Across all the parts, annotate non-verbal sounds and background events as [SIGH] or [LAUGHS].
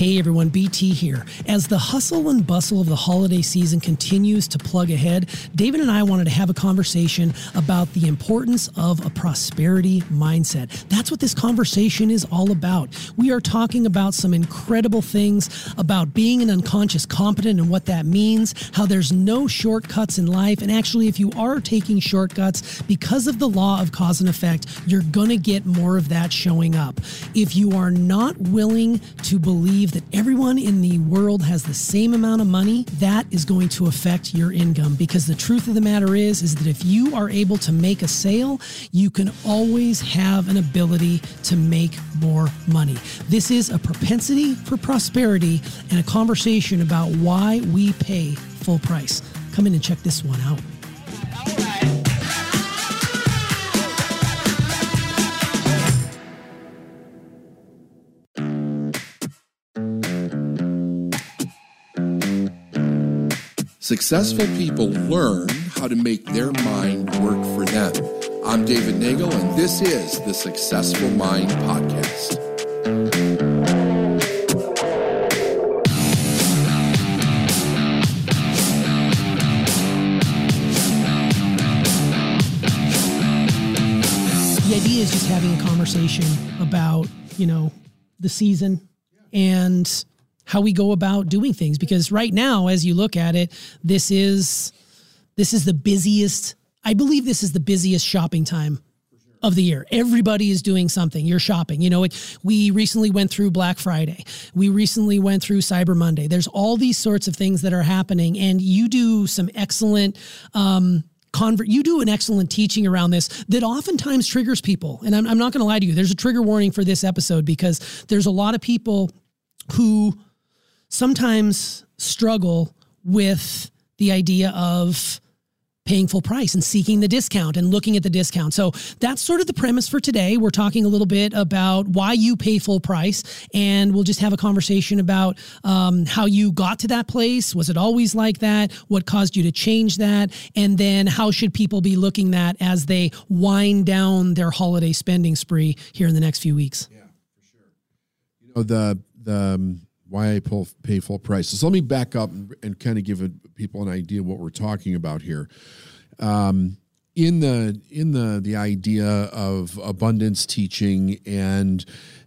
Hey everyone, BT here. As the hustle and bustle of the holiday season continues to plug ahead, David and I wanted to have a conversation about the importance of a prosperity mindset. That's what this conversation is all about. We are talking about some incredible things about being an unconscious competent and what that means, how there's no shortcuts in life, and actually, if you are taking shortcuts because of the law of cause and effect, you're going to get more of that showing up. If you are not willing to believe believe that everyone in the world has the same amount of money, that is going to affect your income because the truth of the matter is is that if you are able to make a sale, you can always have an ability to make more money. This is a propensity for prosperity and a conversation about why we pay full price. Come in and check this one out. Successful people learn how to make their mind work for them. I'm David Neagle, and this is the Successful Mind Podcast. The idea is just having a conversation about, you know, the season and how we go about doing things because right now as you look at it this is this is the busiest i believe this is the busiest shopping time of the year. Everybody is doing something. You're shopping. You know, it, we recently went through Black Friday. We recently went through Cyber Monday. There's all these sorts of things that are happening, and you do some excellent. Um, convert you do an excellent teaching around this that oftentimes triggers people and i'm, I'm not going to lie to you there's a trigger warning for this episode because there's a lot of people who sometimes struggle with the idea of paying full price and seeking the discount and looking at the discount. So that's sort of the premise for today. We're talking a little bit about why you pay full price, and we'll just have a conversation about um, how you got to that place. Was it always like that? What caused you to change that? And then how should people be looking at as they wind down their holiday spending spree here in the next few weeks? Yeah, for sure. You know the the um why I pay full prices. So let me back up and, and kind of give people an idea what we're talking about here. Um, in the in the the idea of abundance teaching and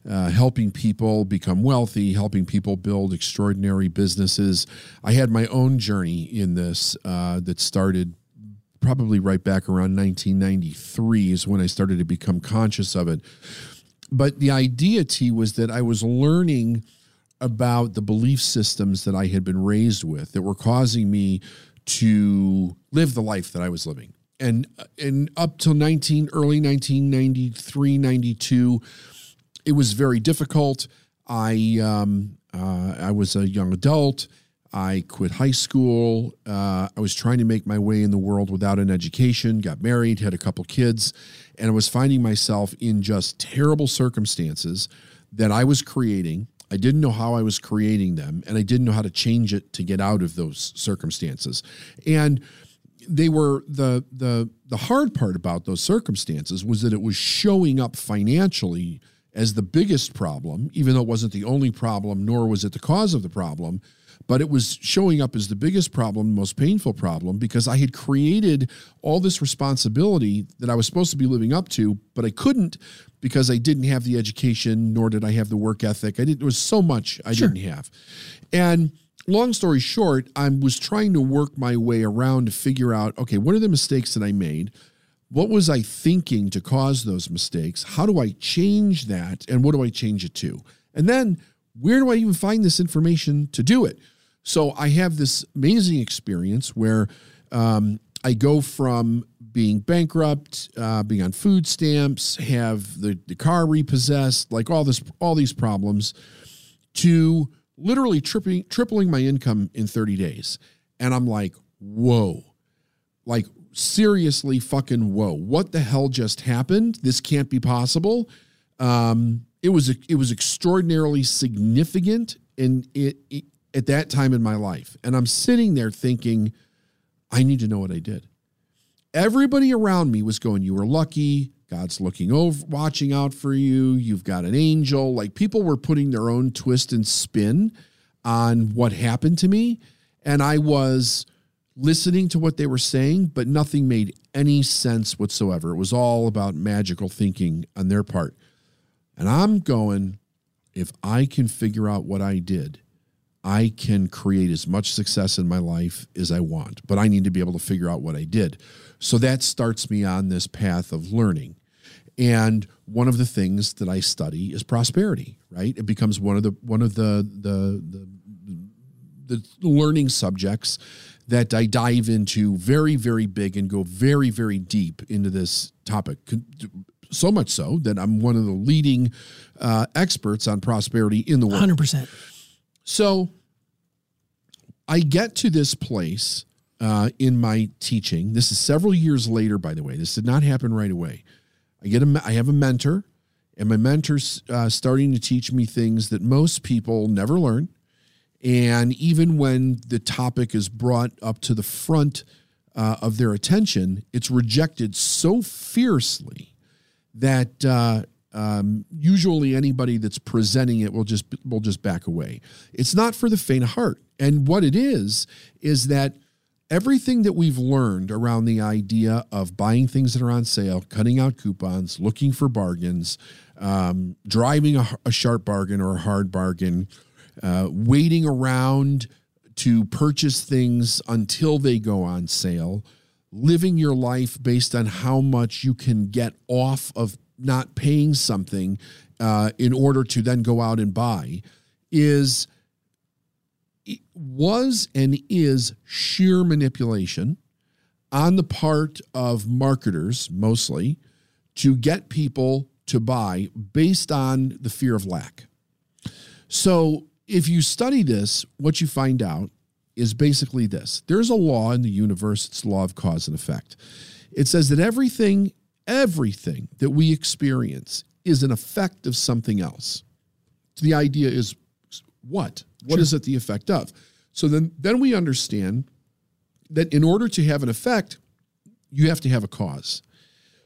uh, helping people become wealthy, helping people build extraordinary businesses, I had my own journey in this uh, that started probably right back around 1993 is when I started to become conscious of it. But the idea, T, was that I was learning about the belief systems that I had been raised with that were causing me to live the life that I was living. And and up till 19 early 1993 92 it was very difficult. I um, uh, I was a young adult. I quit high school. Uh, I was trying to make my way in the world without an education, got married, had a couple kids, and I was finding myself in just terrible circumstances that I was creating I didn't know how I was creating them, and I didn't know how to change it to get out of those circumstances. And they were the the the hard part about those circumstances was that it was showing up financially as the biggest problem, even though it wasn't the only problem, nor was it the cause of the problem but it was showing up as the biggest problem, most painful problem, because I had created all this responsibility that I was supposed to be living up to, but I couldn't because I didn't have the education, nor did I have the work ethic. I didn't. There was so much I sure. didn't have, and long story short, I was trying to work my way around to figure out, okay, what are the mistakes that I made? What was I thinking to cause those mistakes? How do I change that? And what do I change it to? And then where do I even find this information to do it? So I have this amazing experience where um, I go from being bankrupt, uh, being on food stamps, have the, the car repossessed, like all this, all these problems, to literally tripling, tripling my income in 30 days. And I'm like, whoa, like seriously fucking whoa, what the hell just happened? This can't be possible. Um, it was it was extraordinarily significant and it, it at that time in my life. And I'm sitting there thinking, I need to know what I did. Everybody around me was going, You were lucky. God's looking over, watching out for you. You've got an angel. Like people were putting their own twist and spin on what happened to me. And I was listening to what they were saying, but nothing made any sense whatsoever. It was all about magical thinking on their part. And I'm going, if I can figure out what I did, I can create as much success in my life as I want, but I need to be able to figure out what I did. So that starts me on this path of learning. And one of the things that I study is prosperity, right? It becomes one of the one of the the the, the learning subjects that I dive into very very big and go very very deep into this topic. So much so that I'm one of the leading uh, experts on prosperity in the world. Hundred percent. So I get to this place uh, in my teaching. This is several years later, by the way. This did not happen right away. I get a, I have a mentor, and my mentor's uh, starting to teach me things that most people never learn. And even when the topic is brought up to the front uh, of their attention, it's rejected so fiercely that uh, um, usually anybody that's presenting it will just will just back away. It's not for the faint of heart. And what it is is that everything that we've learned around the idea of buying things that are on sale, cutting out coupons, looking for bargains, um, driving a, a, sharp bargain or a hard bargain, uh, waiting around to purchase things until they go on sale, living your life based on how much you can get off of not paying something uh, in order to then go out and buy is was and is sheer manipulation on the part of marketers mostly to get people to buy based on the fear of lack. So, if you study this, what you find out is basically this there's a law in the universe, it's the law of cause and effect. It says that everything everything that we experience is an effect of something else. So the idea is what? What sure. is it the effect of? So then, then we understand that in order to have an effect, you have to have a cause.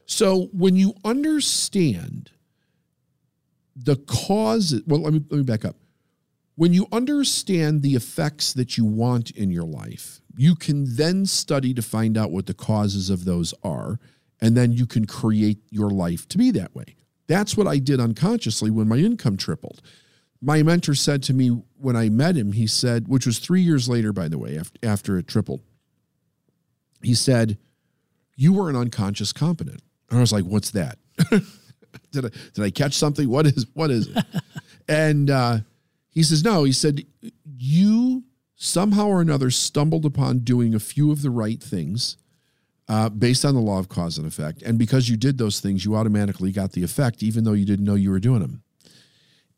So when you understand the cause, well, let me let me back up. When you understand the effects that you want in your life, you can then study to find out what the causes of those are and then you can create your life to be that way. That's what I did unconsciously when my income tripled. My mentor said to me when I met him, he said, which was three years later, by the way, after, after it tripled, he said, You were an unconscious competent. And I was like, What's that? [LAUGHS] did I did I catch something? What is what is it? [LAUGHS] and uh, he says, No, he said, You somehow or another stumbled upon doing a few of the right things uh, based on the law of cause and effect. And because you did those things, you automatically got the effect, even though you didn't know you were doing them.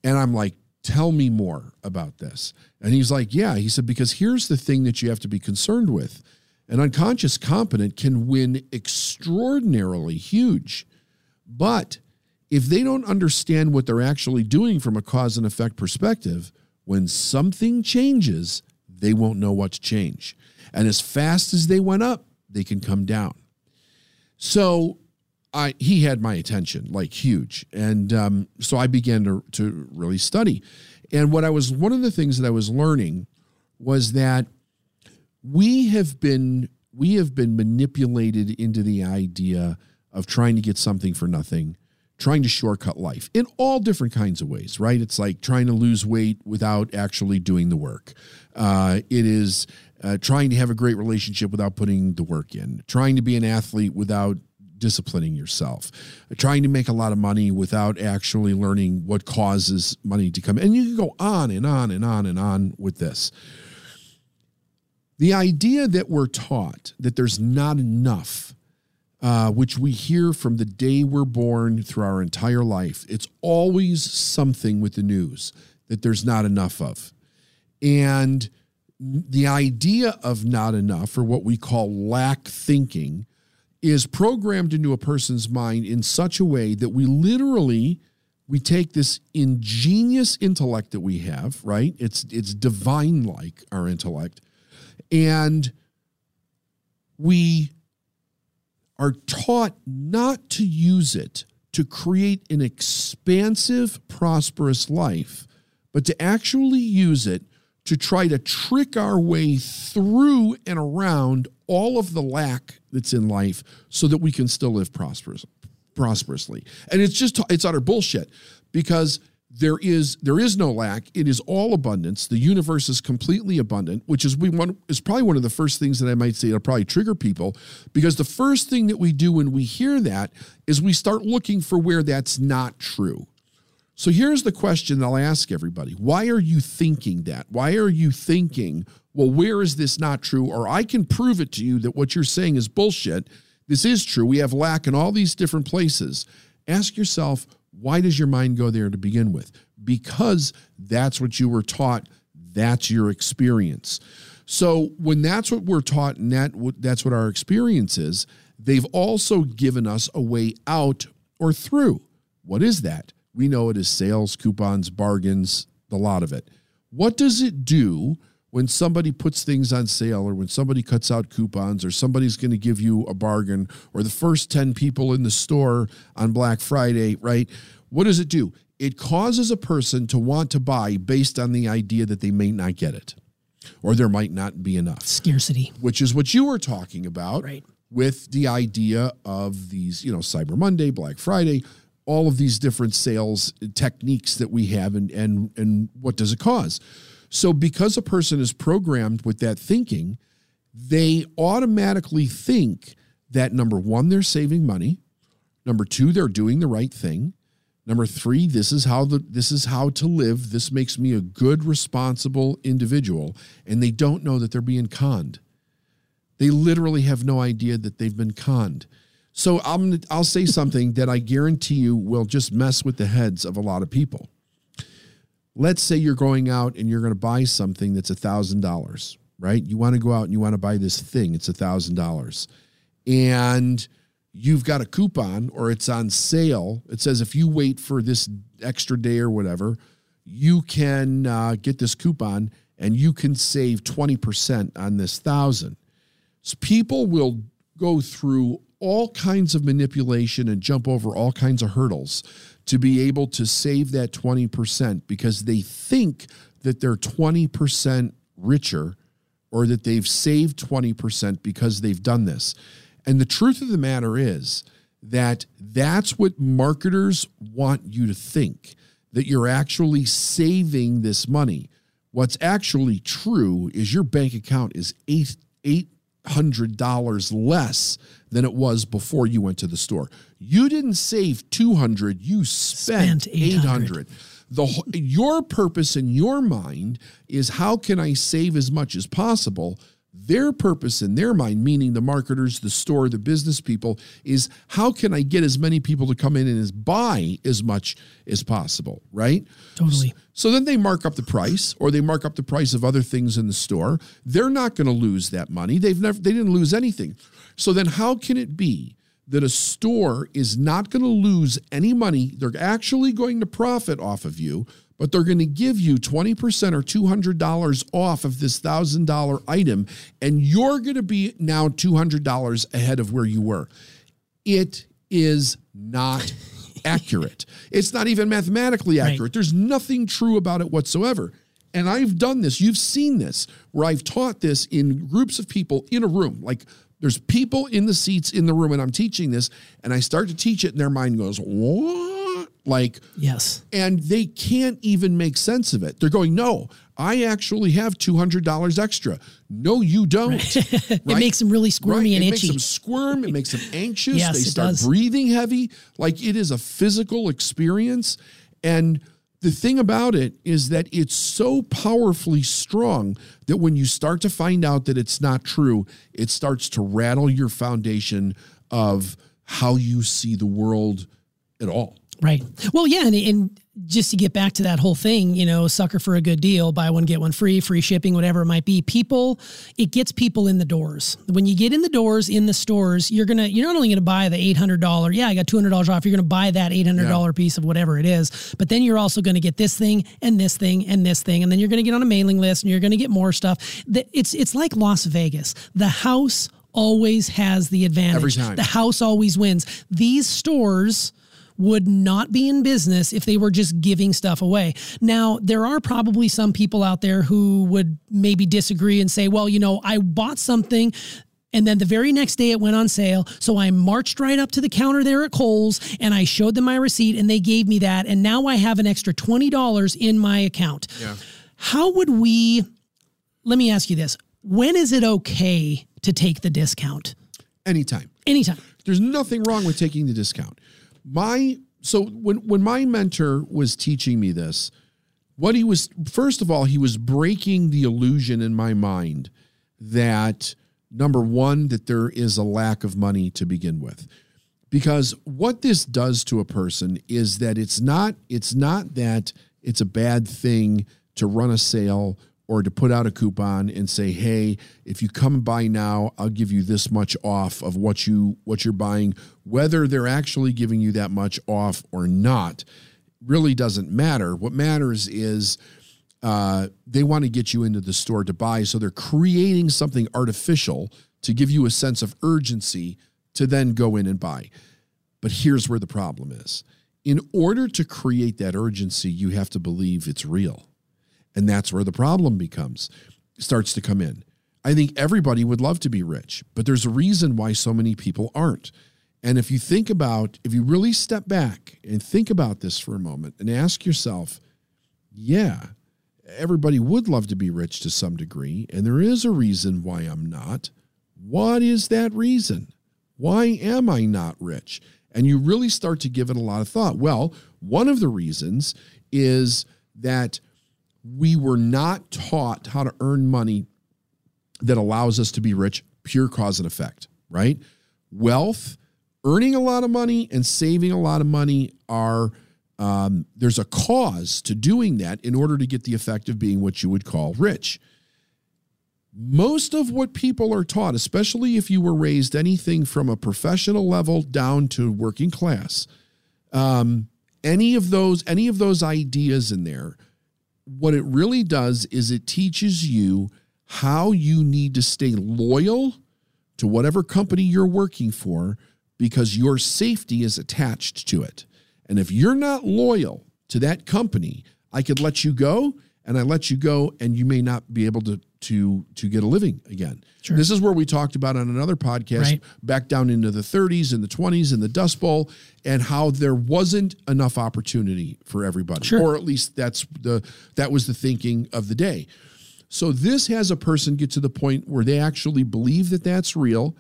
And I'm like, tell me more about this. And he's like, yeah. He said, because here's the thing that you have to be concerned with an unconscious competent can win extraordinarily huge. But if they don't understand what they're actually doing from a cause and effect perspective, when something changes, they won't know what to change. And as fast as they went up, they can come down. So I he had my attention like huge, and um, so I began to to really study. And what I was one of the things that I was learning was that we have been we have been manipulated into the idea of trying to get something for nothing trying to shortcut life in all different kinds of ways, right? It's like trying to lose weight without actually doing the work. Uh, it is uh, trying to have a great relationship without putting the work in, trying to be an athlete without disciplining yourself, trying to make a lot of money without actually learning what causes money to come. And you can go on and on and on and on with this. The idea that we're taught that there's not enough, uh, which we hear from the day we're born through our entire life, it's always something with the news that there's not enough of. And the idea of not enough, or what we call lack thinking, is programmed into a person's mind in such a way that we literally we take this ingenious intellect that we have, right? It's it's divine like our intellect, and we are taught not to use it to create an expansive, prosperous life, but to actually use it to try to trick our way through and around all of the lack that's in life so that we can still live prosperous, prosperously. And it's just it's utter bullshit because there is there is no lack. It is all abundance. The universe is completely abundant which is we want is probably one of the first things that i might say it'll probably trigger people because the first thing that we do when we hear that is we start looking for where that's not true so here's the question i'll ask everybody why are you thinking that why are you thinking well where is this not true or i can prove it to you that what you're saying is bullshit this is true we have lack in all these different places ask yourself why does your mind go there to begin with? Because that's what you were taught, that's your experience. So when that's what we're taught and that that's what our experience is, they've also given us a way out or through. What is that? We know it is sales, coupons, bargains, the lot of it. What does it do when somebody puts things on sale or when somebody cuts out coupons or somebody's going to give you a bargain or the first 10 people in the store on Black Friday, right? What does it do? It causes a person to want to buy based on the idea that they may not get it or there might not be enough. Scarcity. Which is what you were talking about right. with the idea of these, you know, Cyber Monday, Black Friday, all of these different sales techniques that we have and and and what does it cause? So, because a person is programmed with that thinking, they automatically think that number one, they're saving money. Number two, they're doing the right thing. Number three, this is how the this is how to live. This makes me a good, responsible individual. And they don't know that they're being conned. They literally have no idea that they've been conned. So I'm I'll say something that I guarantee you will just mess with the heads of a lot of people. Let's say you're going out and you're going to buy something that's a thousand dollars right? You want to go out and you want to buy this thing it's a thousand dollars. And you've got a coupon or it's on sale. It says if you wait for this extra day or whatever you can uh, get this coupon and you can save 20% on this thousand. So people will go through all kinds of manipulation and jump over all kinds of hurdles to be able to save that 20% because they think that they're 20% richer or that they've saved 20% because they've done this. And the truth of the matter is that that's what marketers want you to think that you're actually saving this money. What's actually true is your bank account is eight eight hundred dollars less than it was before you went to the store. You didn't save 200, you spent, spent 800. 800. The your purpose in your mind is how can I save as much as possible? Their purpose in their mind, meaning the marketers, the store, the business people, is how can I get as many people to come in and as buy as much as possible, right? Totally. So then they mark up the price or they mark up the price of other things in the store. They're not going to lose that money. They've never they didn't lose anything. So then how can it be that a store is not going to lose any money? They're actually going to profit off of you but they're going to give you 20% or $200 off of this $1,000 item, and you're going to be now $200 ahead of where you were. It is not [LAUGHS] accurate. It's not even mathematically accurate. Right. There's nothing true about it whatsoever. And I've done this, you've seen this, where I've taught this in groups of people in a room. Like there's people in the seats in the room, and I'm teaching this, and I start to teach it, and their mind goes, What? Like, yes. And they can't even make sense of it. They're going, no, I actually have $200 extra. No, you don't. Right. [LAUGHS] it makes them really squirmy right? and it itchy. It makes them squirm. It makes them anxious. yes, they start breathing heavy. Like it is a physical experience. And the thing about it is that it's so powerfully strong that when you start to find out that it's not true, it starts to rattle your foundation of how you see the world at all. Right. Well, yeah, and, and just to get back to that whole thing, you know, sucker for a good deal, buy one, get one free, free shipping, whatever it might be. People, it gets people in the doors. When you get in the doors in the stores, you're gonna you're not only gonna buy the eight hundred dollar, yeah, I got two hundred dollars off. You're gonna buy that eight hundred dollar yeah. piece of whatever it is, but then you're also gonna get this thing and this thing and this thing, and then you're gonna get on a mailing list and you're gonna get more stuff. It's it's like Las Vegas. The house always has the advantage. Every time. The house always wins. These stores would not be in business if they were just giving stuff away. Now, there are probably some people out there who would maybe disagree and say, well, you know, I bought something and then the very next day it went on sale. So I marched right up to the counter there at Kohl's and I showed them my receipt and they gave me that. And now I have an extra $20 in my account. Yeah. How would we, let me ask you this when is it okay to take the discount? Anytime. Anytime. There's nothing wrong with taking the discount. My so when when my mentor was teaching me this, what he was first of all, he was breaking the illusion in my mind that number 1 that there is a lack of money to begin with. Because what this does to a person is that it's not it's not that it's a bad thing to run a sale or to put out a coupon and say, "Hey, if you come by now, I'll give you this much off of what you what you're buying." Whether they're actually giving you that much off or not really doesn't matter. What matters is uh, they want to get you into the store to buy, so they're creating something artificial to give you a sense of urgency to then go in and buy. But here's where the problem is. In order to create that urgency, you have to believe it's real. And that's where the problem becomes, starts to come in. I think everybody would love to be rich, but there's a reason why so many people aren't. And if you think about, if you really step back and think about this for a moment and ask yourself, yeah, everybody would love to be rich to some degree, and there is a reason why I'm not. What is that reason? Why am I not rich? And you really start to give it a lot of thought. Well, one of the reasons is that we were not taught how to earn money that allows us to be rich, pure cause and effect, right? Wealth, earning a lot of money and saving a lot of money are um, there's a cause to doing that in order to get the effect of being what you would call rich. Most of what people are taught, especially if you were raised anything from a professional level down to working class, um, any of those any of those ideas in there, what it really does is it teaches you how you need to stay loyal to whatever company you're working for because your safety is attached to it. And if you're not loyal to that company, I could let you go and I let you go and you may not be able to to to get a living again. Sure. This is where we talked about on another podcast Right. back down into the 30s and the 20s and the Dust Bowl and how there wasn't enough opportunity for everybody. Sure. Or at least that's the that was the thinking of the day. So this has a person get to the point where they actually believe that that's real.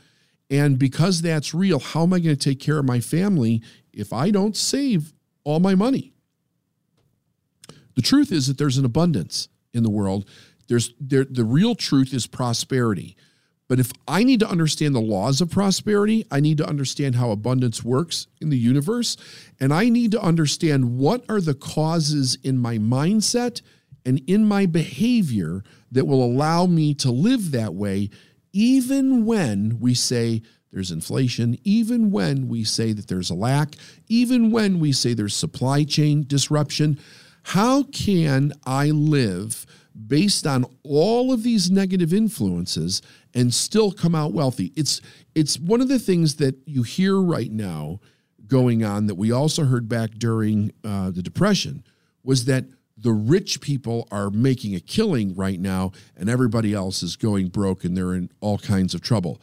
And because that's real, how am I going to take care of my family if I don't save all my money? The truth is that there's an abundance in the world. There's there, the real truth is prosperity. But if I need to understand the laws of prosperity, I need to understand how abundance works in the universe, and I need to understand what are the causes in my mindset and in my behavior that will allow me to live that way, even when we say there's inflation, even when we say that there's a lack, even when we say there's supply chain disruption. How can I live based on all of these negative influences and still come out wealthy? It's it's one of the things that you hear right now going on that we also heard back during uh, the depression was that the rich people are making a killing right now and everybody else is going broke and they're in all kinds of trouble.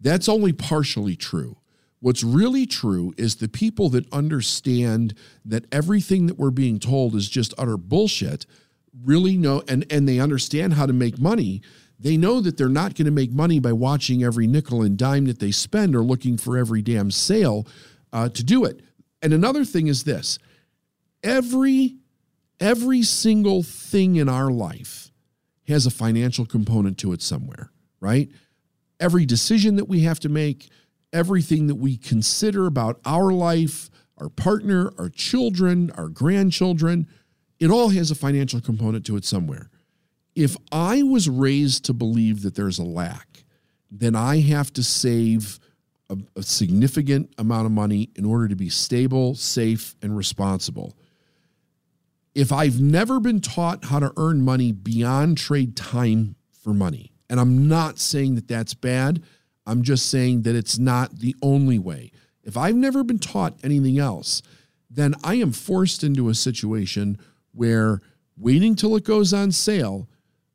That's only partially true. What's really true is the people that understand that everything that we're being told is just utter bullshit really know and, and they understand how to make money. They know that they're not going to make money by watching every nickel and dime that they spend or looking for every damn sale uh, to do it. And another thing is this every every single thing in our life has a financial component to it somewhere, right? Every decision that we have to make, everything that we consider about our life, our partner, our children, our grandchildren, it all has a financial component to it somewhere. If I was raised to believe that there's a lack, then I have to save a, a significant amount of money in order to be stable, safe, and responsible if I've never been taught how to earn money beyond trade time for money, and I'm not saying that that's bad, I'm just saying that it's not the only way. If I've never been taught anything else, then I am forced into a situation where waiting till it goes on sale,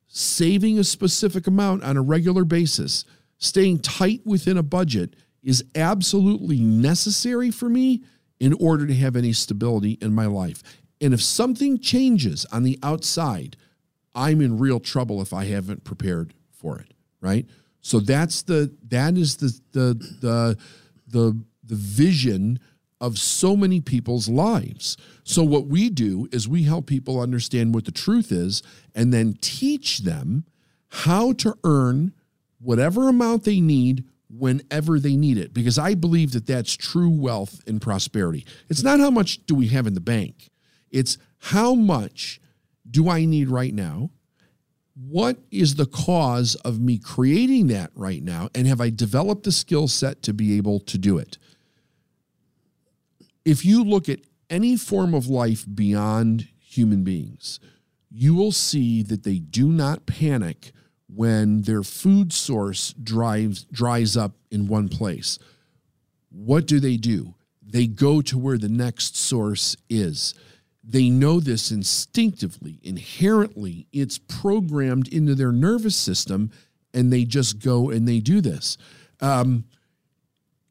saving a specific amount on a regular basis, staying tight within a budget is absolutely necessary for me in order to have any stability in my life. And if something changes on the outside, I'm in real trouble if I haven't prepared for it, right? So that's the that is the the the the the vision of so many people's lives. So what we do is we help people understand what the truth is and then teach them how to earn whatever amount they need whenever they need it because I believe that that's true wealth and prosperity. It's not how much do we have in the bank. It's how much do I need right now? What is the cause of me creating that right now? And have I developed the skill set to be able to do it? If you look at any form of life beyond human beings, you will see that they do not panic when their food source drives dries up in one place. What do they do? They go to where the next source is. They know this instinctively, inherently. It's programmed into their nervous system, and they just go and they do this. Um,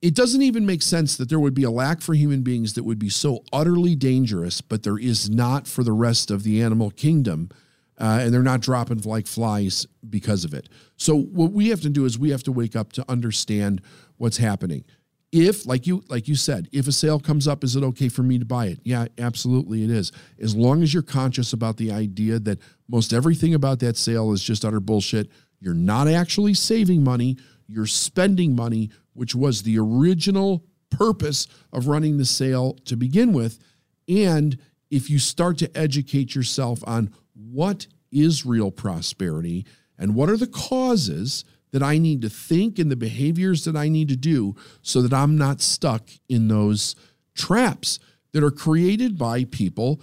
it doesn't even make sense that there would be a lack for human beings that would be so utterly dangerous, but there is not for the rest of the animal kingdom. Uh, and they're not dropping like flies because of it. So what we have to do is we have to wake up to understand what's happening if like you like you said if a sale comes up is it okay for me to buy it? Yeah absolutely it is. As long as you're conscious about the idea that most everything about that sale is just utter bullshit you're not actually saving money you're spending money which was the original purpose of running the sale to begin with. And if you start to educate yourself on what is real prosperity and what are the causes that I need to think and the behaviors that I need to do so that I'm not stuck in those traps that are created by people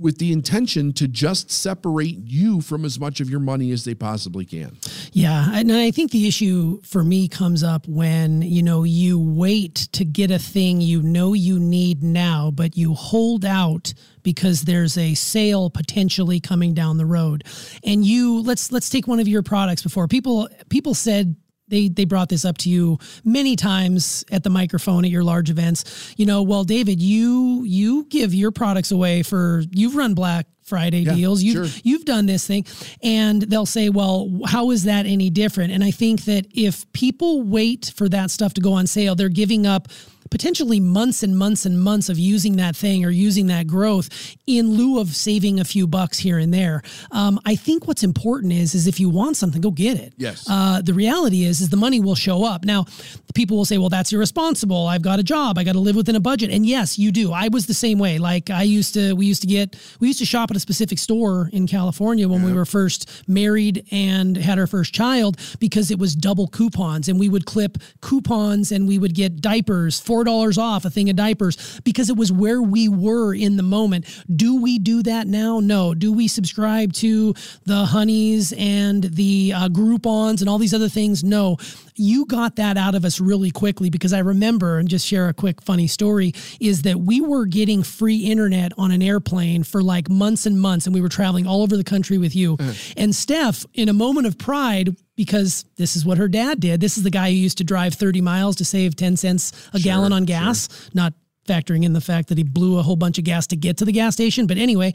with the intention to just separate you from as much of your money as they possibly can. Yeah, and I think the issue for me comes up when, you know, you wait to get a thing you know you need now, but you hold out because there's a sale potentially coming down the road. And you let's let's take one of your products before. People people said they they brought this up to you many times at the microphone at your large events. You know, well, David, you you give your products away for you've run Black Friday yeah, deals. You've sure. you've done this thing, and they'll say, "Well, how is that any different?" And I think that if people wait for that stuff to go on sale, they're giving up potentially months and months and months of using that thing or using that growth in lieu of saving a few bucks here and there. Um, I think what's important is is if you want something, go get it. Yes. Uh, the reality is is the money will show up. Now, people will say, "Well, that's irresponsible. I've got a job. I got to live within a budget." And yes, you do. I was the same way. Like I used to. We used to get. We used to shop at a specific store in California when we were first married and had our first child because it was double coupons, and we would clip coupons and we would get diapers for $4 off a thing of diapers because it was where we were in the moment. Do we do that now? No. Do we subscribe to the honeys and the uh, Groupons and all these other things? No. You got that out of us really quickly because I remember, and just share a quick funny story, is that we were getting free internet on an airplane for like months and months, and we were traveling all over the country with you. Uh-huh. And Steph, in a moment of pride, because this is what her dad did. This is the guy who used to drive 30 miles to save 10 cents a sure, gallon on gas, sure. not factoring in the fact that he blew a whole bunch of gas to get to the gas station. But anyway,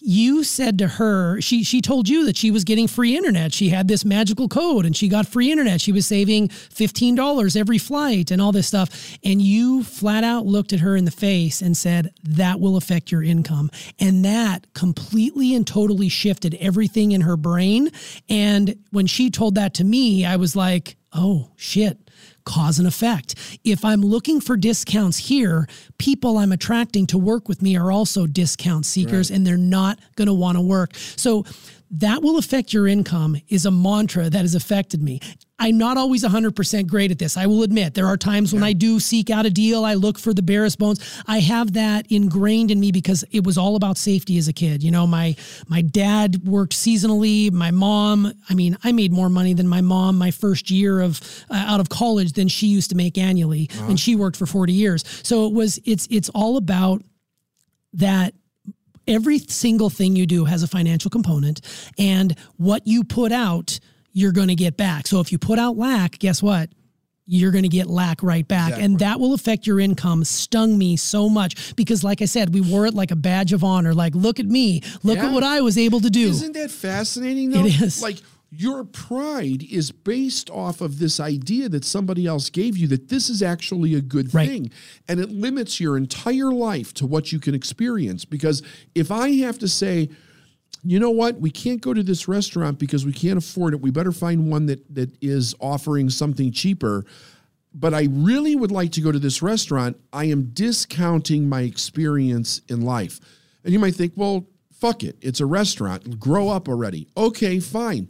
you said to her, she she told you that she was getting free internet. She had this magical code and she got free internet. She was saving $15 every flight and all this stuff. And you flat out looked at her in the face and said, that will affect your income. And that completely and totally shifted everything in her brain. And when she told that to me, I was like, oh shit cause and effect. If I'm looking for discounts here, people I'm attracting to work with me are also discount seekers right. and they're not going to want to work. So that will affect your income is a mantra that has affected me. I'm not always 100% great at this. I will admit there are times when I do seek out a deal. I look for the barest bones. I have that ingrained in me because it was all about safety as a kid. You know, my my dad worked seasonally. My mom, I mean, I made more money than my mom my first year of uh, out of college than she used to make annually, and she worked for 40 years. So it was it's it's all about that every single thing you do has a financial component and what you put out you're going to get back so if you put out lack guess what you're going to get lack right back Exactly. and that will affect your income stung me so much because like i said we wore it like a badge of honor like look at me look Yeah. at what i was able to do Isn't that fascinating though? It is. Like your pride is based off of this idea that somebody else gave you that this is actually a good Right. thing. And it limits your entire life to what you can experience. Because if I have to say, you know what, we can't go to this restaurant because we can't afford it. We better find one that that is offering something cheaper. But I really would like to go to this restaurant. I am discounting my experience in life. And you might think, well, fuck it. It's a restaurant. Grow up already. Okay, fine.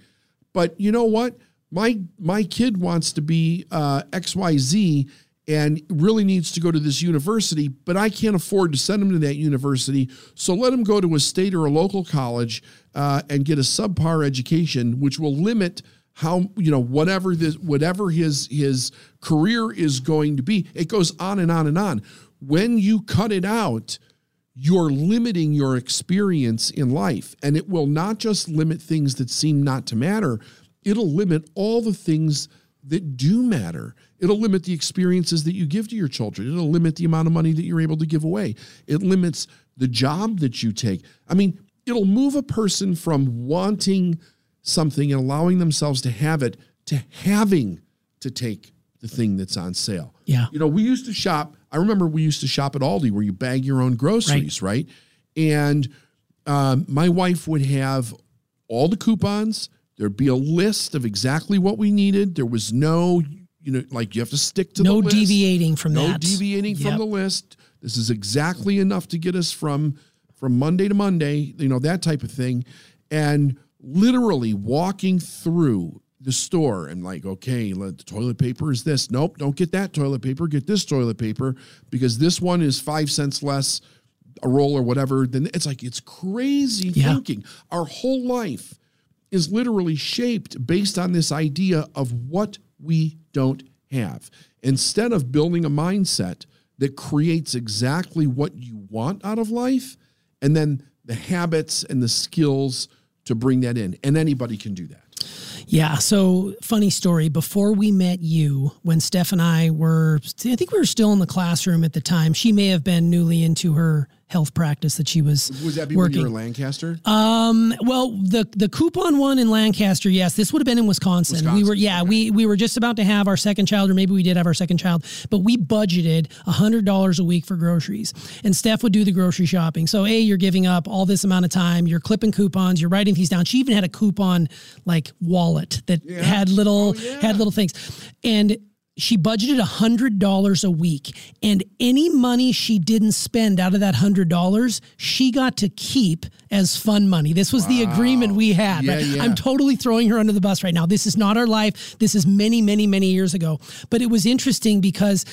But you know what? My my kid wants to be uh, XYZ and really needs to go to this university, but I can't afford to send him to that university. So let him go to a state or a local college uh, and get a subpar education, which will limit how you know whatever this whatever his his career is going to be. It goes on and on and on. When you cut it out, you're limiting your experience in life. And it will not just limit things that seem not to matter, it'll limit all the things that do matter. It'll limit the experiences that you give to your children. It'll limit the amount of money that you're able to give away. It limits the job that you take. I mean, it'll move a person from wanting something and allowing themselves to have it to having to take the thing that's on sale. Yeah. You know, we used to shop. I remember we used to shop at Aldi where you bag your own groceries, right? And um, my wife would have all the coupons. There'd be a list of exactly what we needed. There was no, you know, like you have to stick to no the list. deviating from no that deviating from the list. This is exactly enough to get us from from Monday to Monday, you know, that type of thing. And literally walking through the store and like, okay, let, the toilet paper is this. Nope, don't get that toilet paper. Get this toilet paper because this one is five cents less a roll or whatever. Then it's like it's crazy Yeah. thinking. Our whole life is literally shaped based on this idea of what we don't have. Instead of building a mindset that creates exactly what you want out of life, and then the habits and the skills to bring that in. And anybody can do that. Yeah. So, funny story. Before we met you, when Steph and I were, I think we were still in the classroom at the time. She may have been newly into her health practice that she was, Was that be working. when you were in Lancaster? Um, well, the the coupon one in Lancaster, yes, this would have been in Wisconsin. We were, yeah, we we were just about to have our second child, or maybe we did have our second child, but we budgeted a hundred dollars a week for groceries, and Steph would do the grocery shopping. So, a, you're giving up all this amount of time, you're clipping coupons, you're writing these down. She even had a coupon like wallet that had little had little things, and she budgeted a hundred dollars a week and any money she didn't spend out of that hundred dollars she got to keep as fun money. This was the agreement we had. Yeah, yeah. i'm totally throwing her under the bus right now. This is not our life. This is many many many years ago. But it was interesting because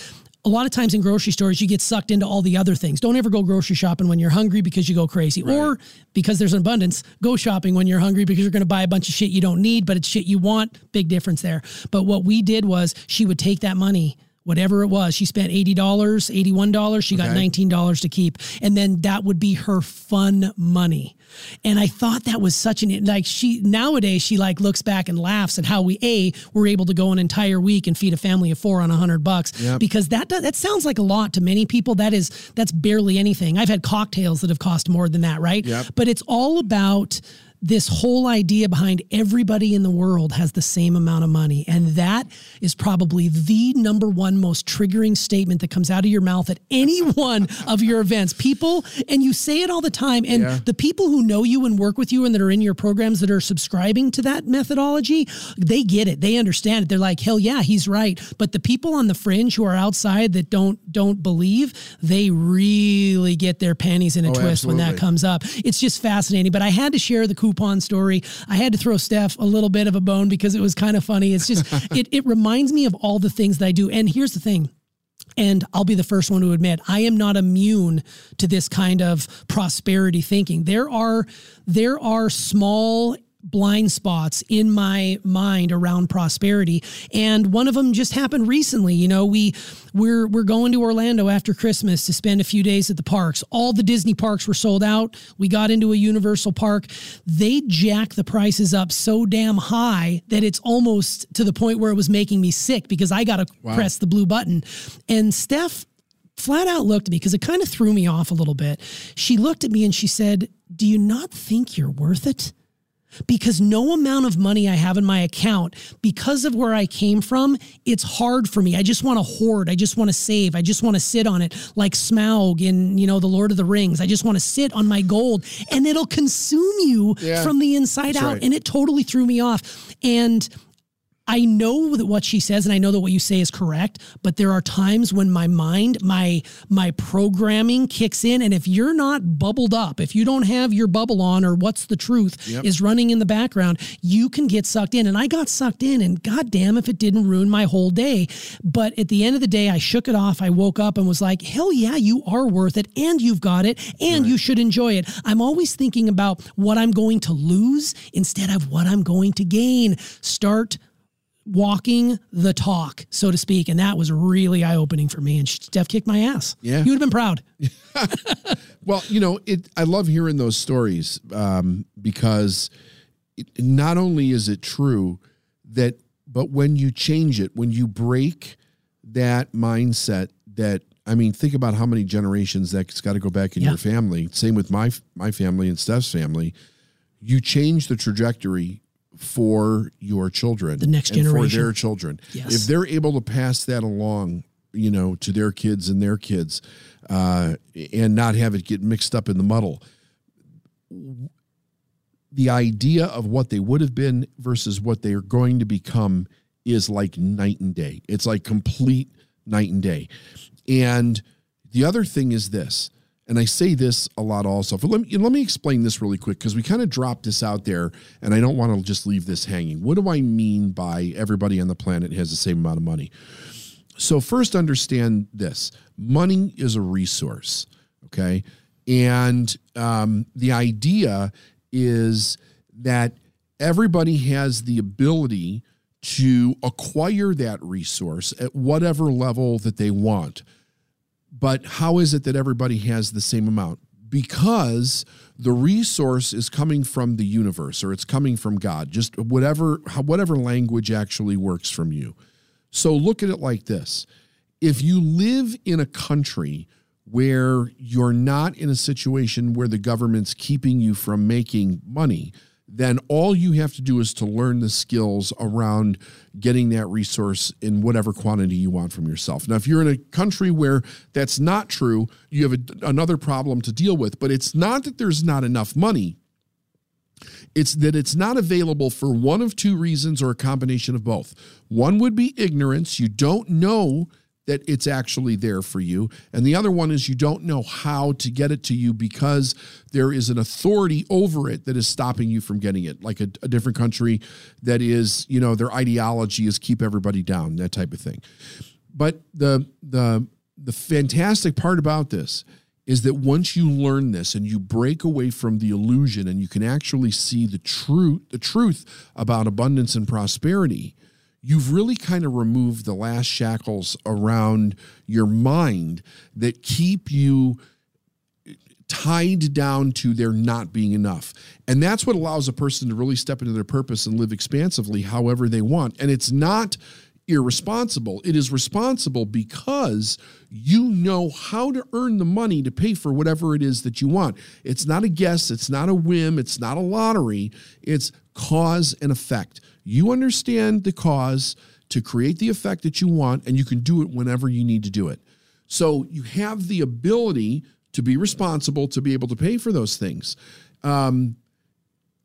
a lot of times in grocery stores, you get sucked into all the other things. Don't ever go grocery shopping when you're hungry because you go crazy, or because there's an abundance. Go shopping when you're hungry because you're going to buy a bunch of shit you don't need, but it's shit you want. Big difference there. But what we did was she would take that money. Whatever it was, she spent $80, $81. She got Okay. $19 to keep. And then that would be her fun money. And I thought that was such an, like she, nowadays she like looks back and laughs at how we, A, were able to go an entire week and feed a family of four on a hundred bucks Yep. because that, does- that sounds like a lot to many people. That is, that's barely anything. I've had cocktails that have cost more than that, right? Yep. But it's all about this whole idea behind everybody in the world has the same amount of money. And that is probably the number one most triggering statement that comes out of your mouth at any [LAUGHS] one of your events. People, and you say it all the time, and Yeah. the people who know you and work with you and that are in your programs that are subscribing to that methodology, they get it. They understand it. They're like, hell yeah, he's right. But the people on the fringe who are outside that don't don't believe, they really get their panties in a Oh, twist when that comes up. It's just fascinating. But I had to share the coupon coupon story. I had to throw Steph a little bit of a bone because it was kind of funny. It's just [LAUGHS] it it reminds me of all the things that I do. And here's the thing. And I'll be the first one to admit I am not immune to this kind of prosperity thinking. There are there are small blind spots in my mind around prosperity. And one of them just happened recently. You know we we're we're going to Orlando after Christmas to spend a few days at the parks. All the Disney parks were sold out. We got into a Universal park. They jack the prices up so damn high that it's almost to the point where it was making me sick because I got to wow. press the blue button. And Steph flat out looked at me because it kind of threw me off a little bit. She looked at me and she said do you not think you're worth it because no amount of money I have in my account, because of where I came from, it's hard for me. I just want to hoard. I just want to save. I just want to sit on it like Smaug in, you know, The Lord of the Rings. I just want to sit on my gold and it'll consume you yeah, from the inside out. Right. And it totally threw me off. And I know that what she says and I know that what you say is correct, but there are times when my mind, my my programming kicks in and if you're not bubbled up, if you don't have your bubble on or what's the truth yep. is running in the background, you can get sucked in and I got sucked in and goddamn if it didn't ruin my whole day. But at the end of the day, I shook it off. I woke up and was like, "Hell yeah, you are worth it and you've got it and right. you should enjoy it." I'm always thinking about what I'm going to lose instead of what I'm going to gain. Start walking the talk, so to speak. And that was really eye opening for me. And Steph kicked my ass. Yeah. You would have been proud. [LAUGHS] well, you know, it, I love hearing those stories um, because it, not only is it true that, but when you change it, when you break that mindset that, I mean, think about how many generations that's got to go back in yeah. your family. Same with my my family and Steph's family. You change the trajectory for your children, the next generation, for their children. Yes. If they're able to pass that along, you know, to their kids and their kids, uh, and not have it get mixed up in the muddle. The idea of what they would have been versus what they are going to become is like night and day. It's like complete night and day. And the other thing is this and I say this a lot also. But let me let me explain this really quick because we kind of dropped this out there, and I don't want to just leave this hanging. What do I mean by everybody on the planet has the same amount of money? So first, understand this: money is a resource. Okay, and um, the idea is that everybody has the ability to acquire that resource at whatever level that they want. But how is it that everybody has the same amount? Because the resource is coming from the universe or it's coming from God, just whatever whatever language actually works from you. So look at it like this. If you live in a country where you're not in a situation where the government's keeping you from making money, then all you have to do is to learn the skills around getting that resource in whatever quantity you want from yourself. Now, if you're in a country where that's not true, you have a, another problem to deal with, but it's not that there's not enough money. It's that it's not available for one of two reasons or a combination of both. One would be ignorance. You don't know that it's actually there for you. And the other one is you don't know how to get it to you because there is an authority over it that is stopping you from getting it, like a, a different country that is, you know, their ideology is keep everybody down, that type of thing. But the the the fantastic part about this is that once you learn this and you break away from the illusion and you can actually see the truth the truth about abundance and prosperity you've really kind of removed the last shackles around your mind that keep you tied down to there not being enough. And that's what allows a person to really step into their purpose and live expansively however they want. And it's not irresponsible. It is responsible because you know how to earn the money to pay for whatever it is that you want. It's not a guess, it's not a whim, it's not a lottery, it's cause and effect. You understand the cause to create the effect that you want, and you can do it whenever you need to do it. So you have the ability to be responsible to be able to pay for those things. Um,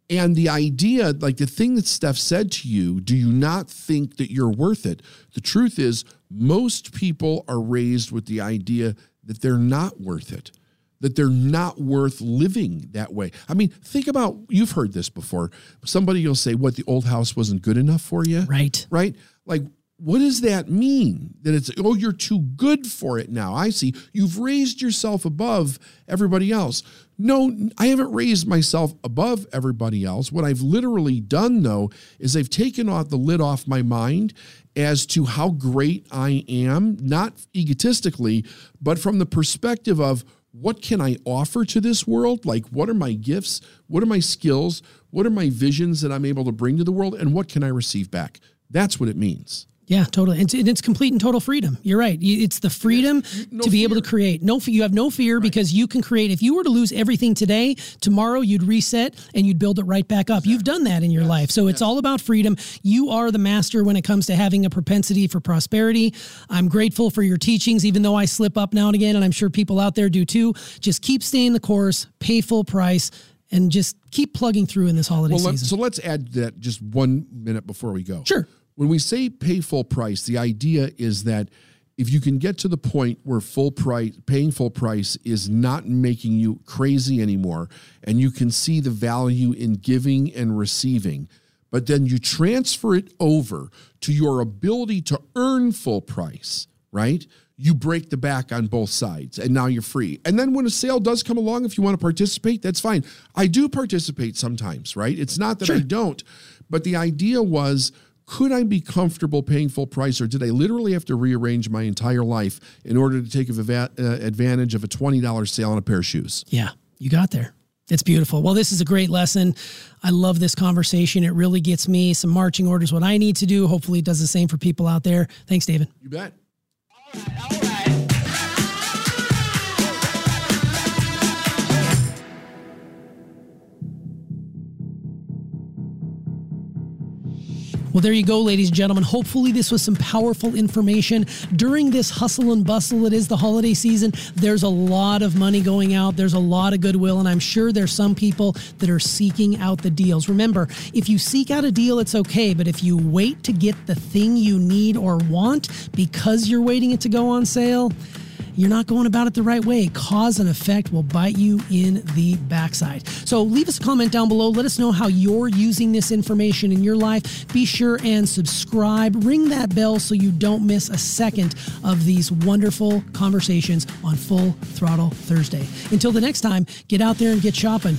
and the idea, like the thing that Steph said to you, do you not think that you're worth it? The truth is, most people are raised with the idea that they're not worth it. That they're not worth living that way. I mean, think about you've heard this before. Somebody will say, What, the old house wasn't good enough for you? Right. Right? Like, what does that mean? That it's, oh, you're too good for it now. I see. You've raised yourself above everybody else. No, I haven't raised myself above everybody else. What I've literally done, though, is I've taken off the lid off my mind as to how great I am, not egotistically, but from the perspective of what can I offer to this world? Like, what are my gifts? What are my skills? What are my visions that I'm able to bring to the world? And what can I receive back? That's what it means. Yeah, totally. It's, it's complete and total freedom. You're right. It's the freedom no to be able to create. No, you have no fear because you can create. If you were to lose everything today, tomorrow you'd reset and you'd build it right back up. You've done that in your life. So it's all about freedom. You are the master when it comes to having a propensity for prosperity. I'm grateful for your teachings, even though I slip up now and again, and I'm sure people out there do too. Just keep staying the course, pay full price, and just keep plugging through in this holiday Well, let, season. so let's add that just one minute before we go. Sure. When we say pay full price, the idea is that if you can get to the point where full price, paying full price is not making you crazy anymore, and you can see the value in giving and receiving, but then you transfer it over to your ability to earn full price, right? You break the back on both sides and now you're free. And then when a sale does come along, if you want to participate, that's fine. I do participate sometimes, right? It's not that I don't, but the idea was could I be comfortable paying full price or did I literally have to rearrange my entire life in order to take uh, advantage of a $20 sale on a pair of shoes? Yeah, you got there. It's beautiful. Well, this is a great lesson. I love this conversation. It really gets me some marching orders, what I need to do. Hopefully, it does the same for people out there. Thanks, David. You bet. Well, there you go, ladies and gentlemen. Hopefully, this was some powerful information during this hustle and bustle that is the holiday season. There's a lot of money going out, there's a lot of goodwill, and I'm sure there's some people that are seeking out the deals. Remember, if you seek out a deal, it's okay, but if you wait to get the thing you need or want because you're waiting it to go on sale, you're not going about it the right way. Cause and effect will bite you in the backside. So leave us a comment down below. Let us know how you're using this information in your life. Be sure and subscribe. Ring that bell so you don't miss a second of these wonderful conversations on Full Throttle Thursday. Until the next time, get out there and get shopping.